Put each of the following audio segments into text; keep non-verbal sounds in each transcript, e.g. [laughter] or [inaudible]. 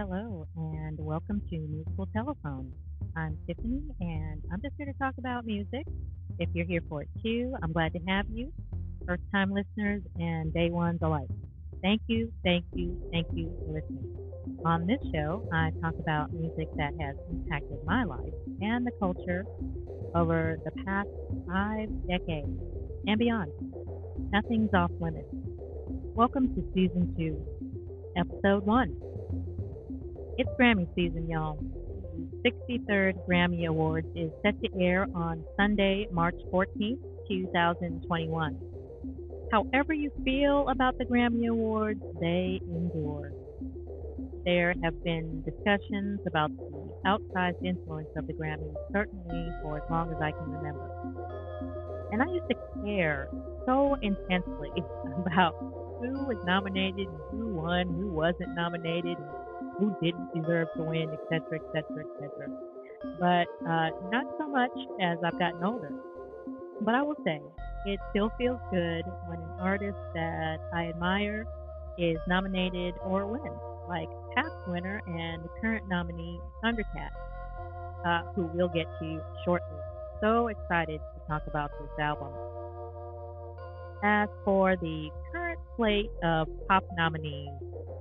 hello, and welcome to Musical Telephone. I'm Tiffany, and I'm just here to talk about music. If you're here for it too, I'm glad to have you. First time listeners and day ones alike. Thank you, thank you, thank you for listening. On this show, I talk about music that has impacted my life and the culture over the past five decades and beyond. Nothing's off limits. Welcome to season two, episode one. It's Grammy season, y'all. The 63rd Grammy Awards is set to air on Sunday, March 14th, 2021. However you feel about the Grammy Awards, they endure. There have been discussions about the outsized influence of the Grammys, certainly for as long as I can remember. And I used to care so intensely [laughs] about who was nominated, who won, who wasn't nominated, who didn't deserve to win, etc., etc., etc. But uh, not so much as I've gotten older. But I will say, it still feels good when an artist that I admire is nominated or wins, like past winner and current nominee Thundercat, uh, who we'll get to shortly. So excited to talk about this album. As for the current slate of pop nominees,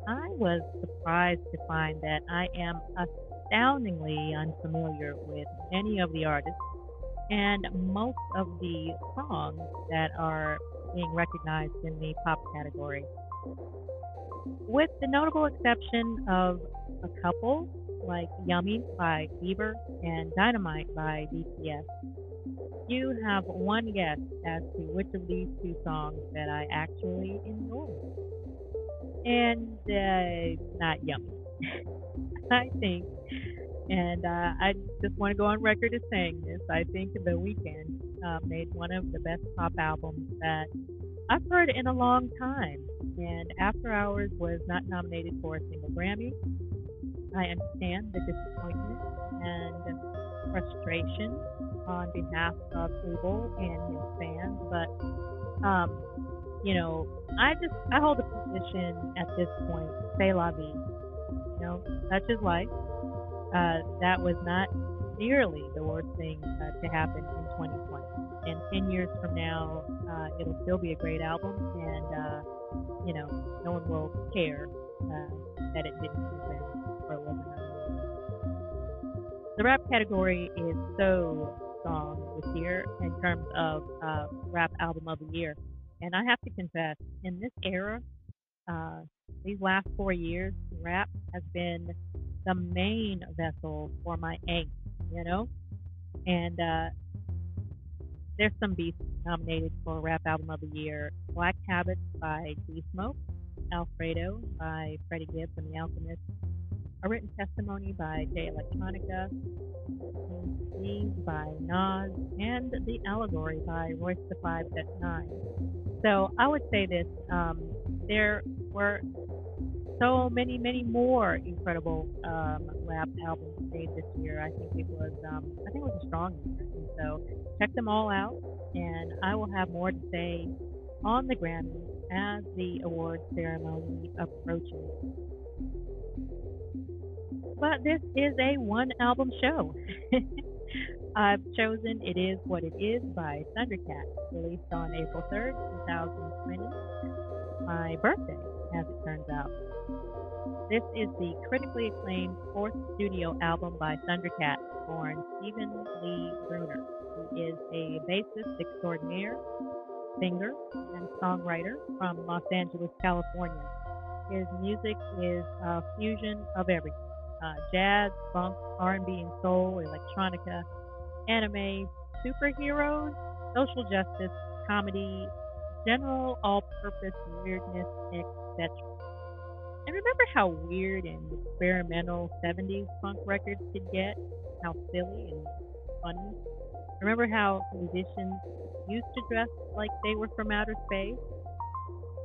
I was surprised to find that I am astoundingly unfamiliar with many of the artists and most of the songs that are being recognized in the pop category. With the notable exception of a couple like Yummy by Bieber and Dynamite by BTS, you have one guess as to which of these two songs that I actually enjoy and uh, not yummy. [laughs] I think, and uh, I just want to go on record as saying this. I think The Weeknd uh, made one of the best pop albums that I've heard in a long time. And After Hours was not nominated for a single Grammy. I understand the disappointment and frustration on behalf of Abel and his fans, but um, you know, I just I hold a position at this point, say la vie. You know, such is life. Uh, that was not nearly the worst thing uh, to happen in 2020. And 10 years from now, uh, it'll still be a great album, and uh, you know, no one will care uh, that it didn't win or wasn't The rap category is so this year in terms of uh, rap album of the year. And I have to confess, in this era, uh, these last four years, rap has been the main vessel for my angst, you know? And uh, there's some beats nominated for Rap Album of the Year Black Habits by D Smoke, Alfredo by Freddie Gibbs and the Alchemist, A Written Testimony by Jay Electronica, by Nas, and The Allegory by Royce the Five At Nine. So I would say this: um, there were so many, many more incredible um, rap albums made this year. I think it was, um, I think it was a strong year, and so check them all out. And I will have more to say on the Grammys as the award ceremony approaches. But this is a one album show. [laughs] I've chosen It Is What It Is by Thundercat, released on April 3rd, 2020. My birthday, as it turns out. This is the critically acclaimed fourth studio album by Thundercat, born Stephen Lee Bruner, who is a bassist extraordinaire, singer, and songwriter from Los Angeles, California. His music is a fusion of everything. Uh, jazz, funk, R&B and soul, electronica, anime, superheroes, social justice, comedy, general all purpose weirdness, etc. And remember how weird and experimental 70s punk records could get? How silly and funny? Remember how musicians used to dress like they were from outer space?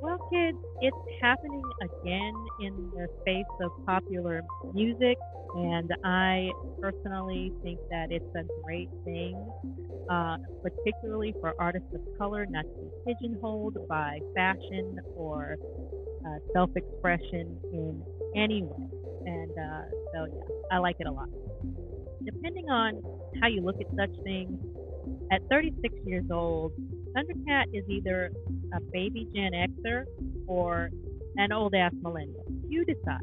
Well, kids, it's happening again in the space of popular music, and I personally think that it's a great thing, uh, particularly for artists of color not to be pigeonholed by fashion or uh, self expression in any way. And uh, so, yeah, I like it a lot. Depending on how you look at such things, at 36 years old, Thundercat is either a baby Gen Xer or an old ass millennial. You decide.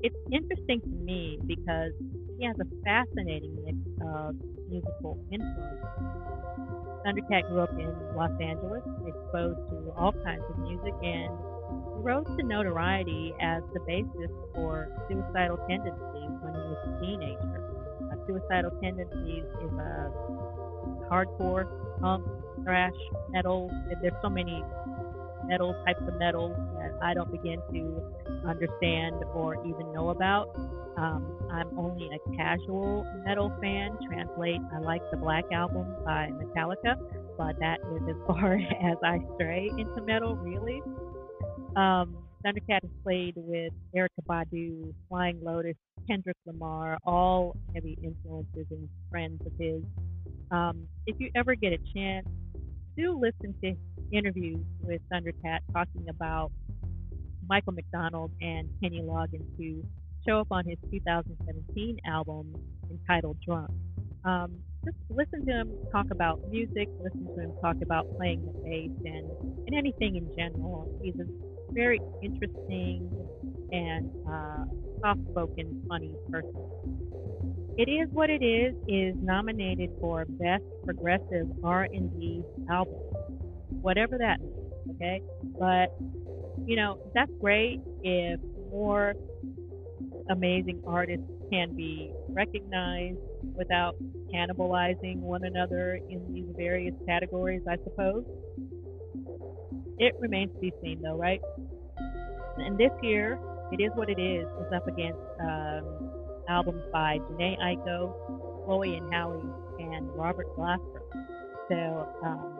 It's interesting to me because he has a fascinating mix of musical influence. Thundercat grew up in Los Angeles, exposed to all kinds of music, and rose to notoriety as the bassist for suicidal tendencies when he was a teenager. Uh, suicidal tendencies is a hardcore punk thrash metal. There's so many metal types of metals that I don't begin to understand or even know about. Um, I'm only a casual metal fan. Translate, I like the Black Album by Metallica, but that is as [laughs] far as I stray into metal, really. Um, Thundercat has played with Erykah Badu, Flying Lotus, Kendrick Lamar, all heavy influences and friends of his. Um, if you ever get a chance, do listen to interviews with Thundercat talking about Michael McDonald and Kenny Loggins who show up on his 2017 album entitled Drunk. Um, just listen to him talk about music, listen to him talk about playing the bass and, and anything in general. He's a very interesting and uh, soft-spoken, funny person. It is what it is is nominated for best progressive R&B album, whatever that means. Okay, but you know that's great if more amazing artists can be recognized without cannibalizing one another in these various categories. I suppose it remains to be seen, though, right? And this year, it is what it is. Is up against. Um, albums by Jhené Aiko, Chloe and Halle, and Robert Glasper. So, um,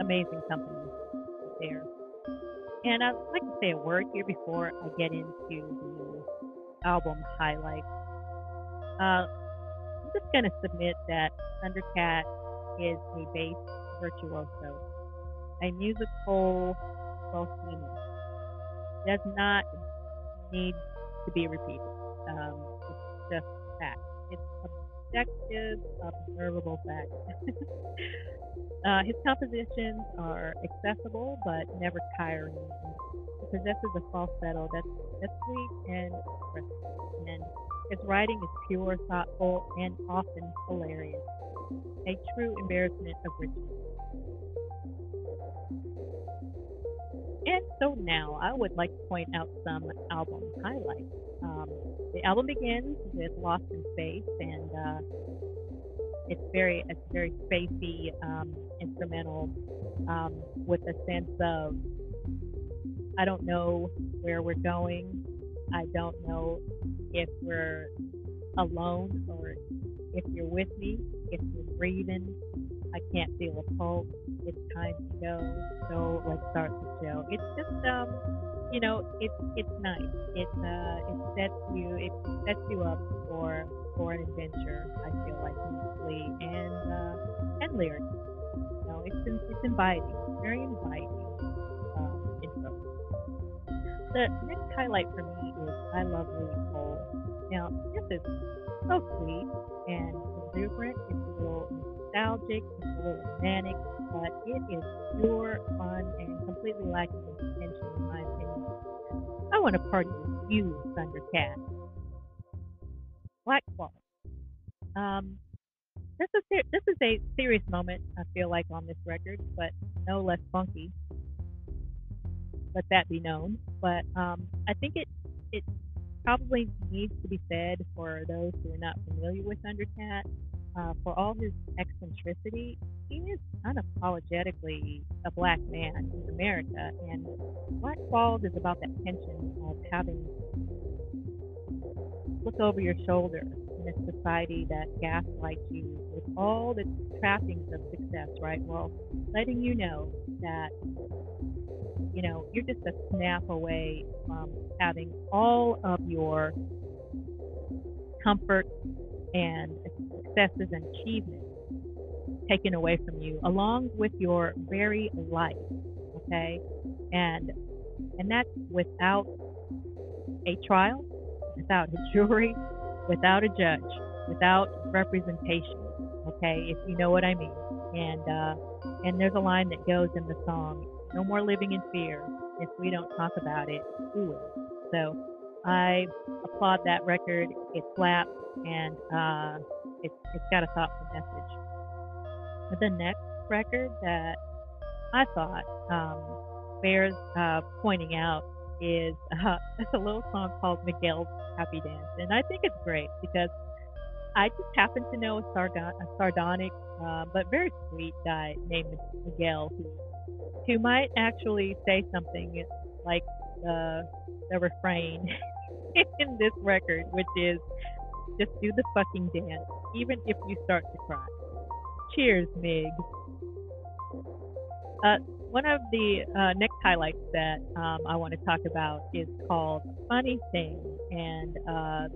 amazing company there. And I'd like to say a word here before I get into the album highlights. Uh, I'm just going to submit that Thundercat is a bass virtuoso, a musical bohemian. Does not need to be repeated. Um. It's objective, observable fact. [laughs] uh, his compositions are accessible but never tiring. He possesses a falsetto that's, that's sweet and expressive. And his writing is pure, thoughtful, and often hilarious. A true embarrassment of riches. And so now I would like to point out some album highlights. The album begins with Lost in Space, and uh, it's very it's very spacey um, instrumental um, with a sense of I don't know where we're going. I don't know if we're alone or if you're with me, if you're breathing. I can't feel a pulse. It's time to go. So let's start the show. It's just um you know, it's it's nice. It uh, it sets you it sets you up for for an adventure. I feel like musically and uh, and lyrically. You know, it's it's inviting, very inviting. Um. The next highlight for me is I love Louis Cole. Now this is so sweet and exuberant. It's a little nostalgic. It's a little manic, but it is pure fun and completely lacking in tension in my I want to party with you, Thundercat. Black. Um, this is this is a serious moment. I feel like on this record, but no less funky. Let that be known. But um, I think it it probably needs to be said for those who are not familiar with Thundercat uh, for all his eccentricity, he is unapologetically a black man in America. And Black Qualls is about that tension of having look over your shoulder in a society that gaslights you with all the trappings of success, right? Well, letting you know that you know you're just a snap away from having all of your comfort and successes and achievements taken away from you along with your very life okay and and that's without a trial without a jury, without a judge, without representation. Okay, if you know what I mean. And uh, and there's a line that goes in the song, "No more living in fear. If we don't talk about it, who will?" So I applaud that record. It slaps, and uh, it's it's got a thoughtful message. The next record that I thought um, bears uh, pointing out is uh, [laughs] it's a little song called Miguel's Happy Dance, and I think it's great because I just happen to know a, sardon- a sardonic uh, but very sweet guy named Miguel who who might actually say something like the the refrain [laughs] in this record, which is just do the fucking dance, even if you start to cry. Cheers, Mig. Uh, one of the uh, next highlights that um, I want to talk about is called Funny Thing. And uh,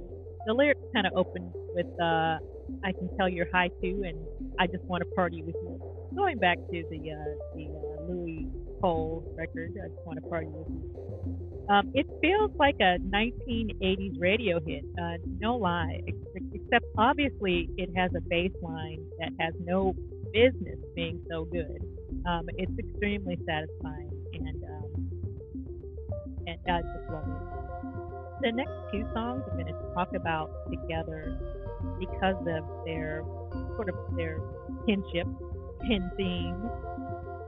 the lyrics kind of open with uh, I can tell you're high too, and I just want to party with you. Going back to the uh, the uh, Louis Cole record, I just want to party with you. Um, it feels like a 1980s radio hit, uh, no lie, except obviously it has a bass line that has no business being so good. Um, it's extremely satisfying, and um, and I just love it. The next two songs I'm going to talk about together because of their sort of their kinship in theme,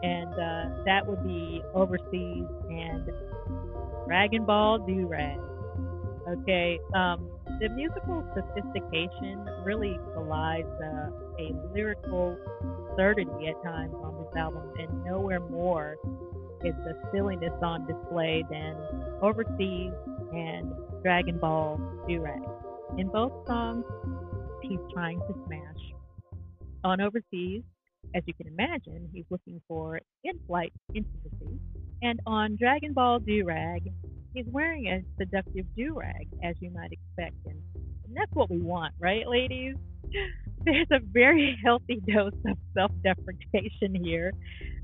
and uh, that would be overseas and Dragon Ball Durag. Okay, um, the musical sophistication really belies uh, a lyrical absurdity at times on this album, and nowhere more is the silliness on display than Overseas and Dragon Ball Durag. In both songs, he's trying to smash. On Overseas, as you can imagine, he's looking for in flight intimacy. And on Dragon Ball Durag, he's wearing a seductive durag, as you might expect. And, that's what we want, right, ladies? [laughs] there's a very [laughs] healthy dose of self deprecation here.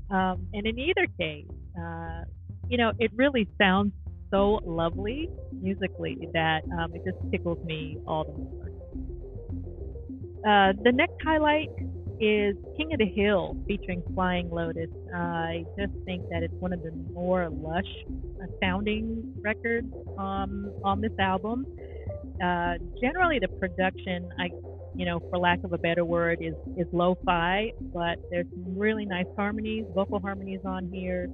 Um, and in either case, uh, you know, it really sounds so lovely musically that um, it just tickles me all the more. Uh, the next highlight is King of the Hill featuring Flying Lotus. I just think that it's one of the more lush sounding records um, on this album. Uh, generally, the production, I you know, for lack of a better word, is is lo-fi, but there's some really nice harmonies, vocal harmonies on here,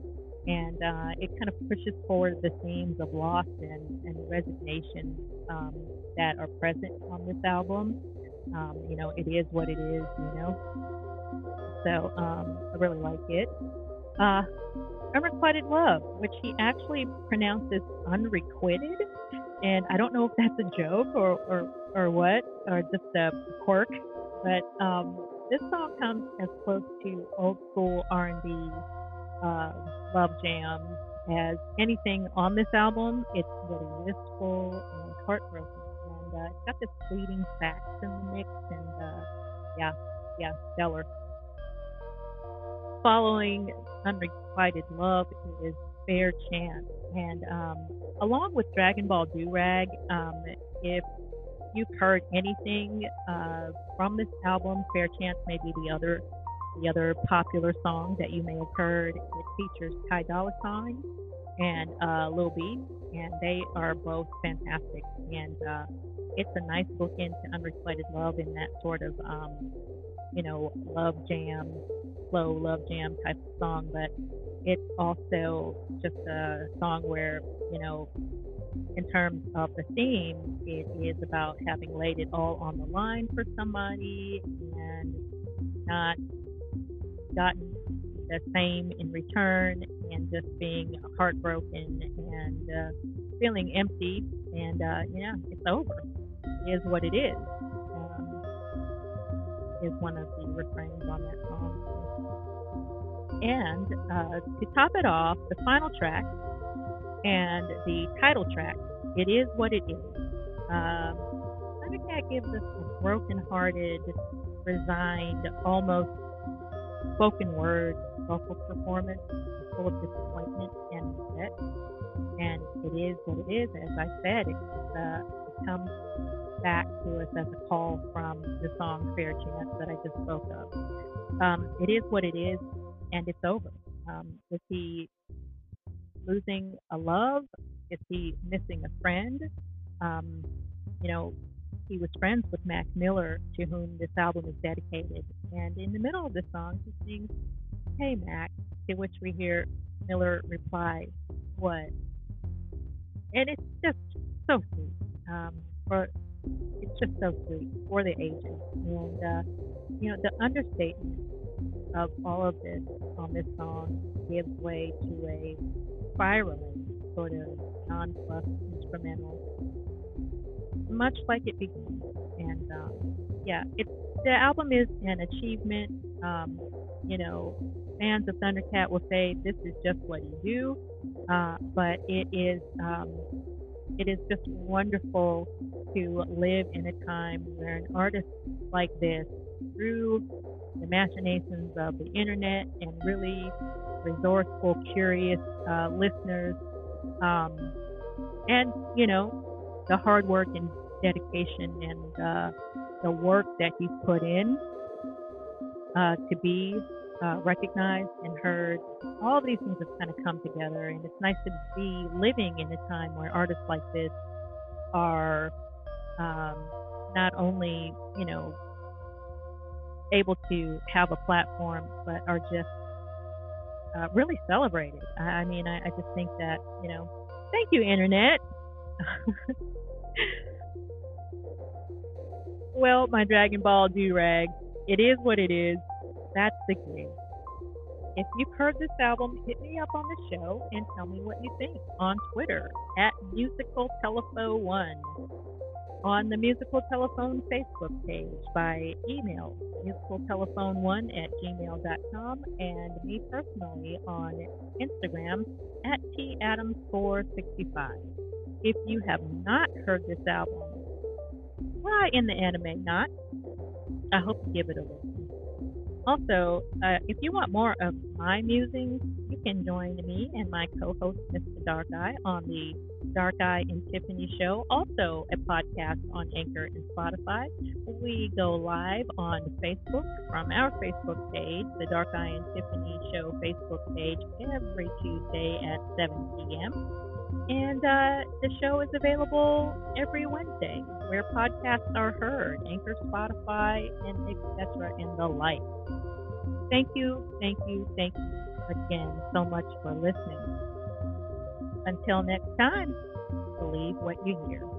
and uh, it kind of pushes forward the themes of loss and, and resignation um, that are present on this album. Um, you know, it is what it is, you know. So um, I really like it. Uh, Unrequited Love, which he actually pronounces unrequited, and I don't know if that's a joke or, or or what, or just a quirk. But um, this song comes as close to old school R&B uh, love jam as anything on this album. It's really wistful and heartbroken, and uh, it's got this fleeting sax in the mix, and uh, yeah, yeah, stellar. Following Unrequited Love is Fair Chance, and um, along with Dragon Ball Durag, um, if you've heard anything uh, from this album, Fair Chance may be the other the other popular song that you may have heard. It features Ty Dolla Sign and uh, Lil B, and they are both fantastic. And uh, it's a nice book into unrequited love in that sort of um, you know love jam, slow love jam type of song. But it's also just a song where you know in terms of the theme, it is about having laid it all on the line for somebody and not gotten the same in return and just being heartbroken and uh, feeling empty. And uh, yeah, it's over. Is what it is. Um, is one of the refrains on that song. And uh, to top it off, the final track and the title track, It Is What It Is. Um, Thundercat gives us a broken-hearted, resigned, almost spoken word vocal performance full of disappointment and regret. And it is what it is. As I said, it's, uh, comes back to us as a call from the song Fair Chance that I just spoke of. Um, it is what it is, and it's over. Um, is he losing a love? Is he missing a friend? Um, you know, he was friends with Mac Miller, to whom this album is dedicated. And in the middle of the song, he sings, Hey Mac, to which we hear Miller reply, What? And it's just so sweet. Um, it's just so sweet for the ages. And uh, you know, the understatement of all of this on this song gives way to a spiraling sort of non-plus instrumental, much like it began. And um, yeah, it's the album is an achievement. Um, you know, fans of Thundercat will say this is just what you do, uh, but it is um, it is just wonderful to live in a time where an artist like this, through the machinations of the internet and really resourceful, curious uh, listeners, um, and you know, the hard work and dedication and uh, the work that he's put in uh, to be uh, recognized and heard. All these things have kind of come together, and it's nice to be living in a time where artists like this are um, not only, you know, able to have a platform, but are just uh, really celebrated. I, I mean, I, I just think that, you know, thank you, Internet. [laughs] well, my Dragon Ball Durag, it is what it is. That's the game. If you've heard this album, hit me up on the show and tell me what you think on Twitter at Musical Telephone One, on the Musical Telephone Facebook page by email musicaltelephone1 at gmail.com and me personally on Instagram at tadams465. If you have not heard this album, why in the anime not? I hope you give it a listen. Also, uh, if you want more of my musings, you can join me and my co host, Mr. Dark Eye, on the Dark Eye and Tiffany Show, also a podcast on Anchor and Spotify. We go live on Facebook from our Facebook page, the Dark Eye and Tiffany Show Facebook page, every Tuesday at 7 p.m. And uh, the show is available every Wednesday where podcasts are heard, Anchor, Spotify, and etc. and the like. Thank you, thank you, thank you again so much for listening. Until next time, believe what you hear.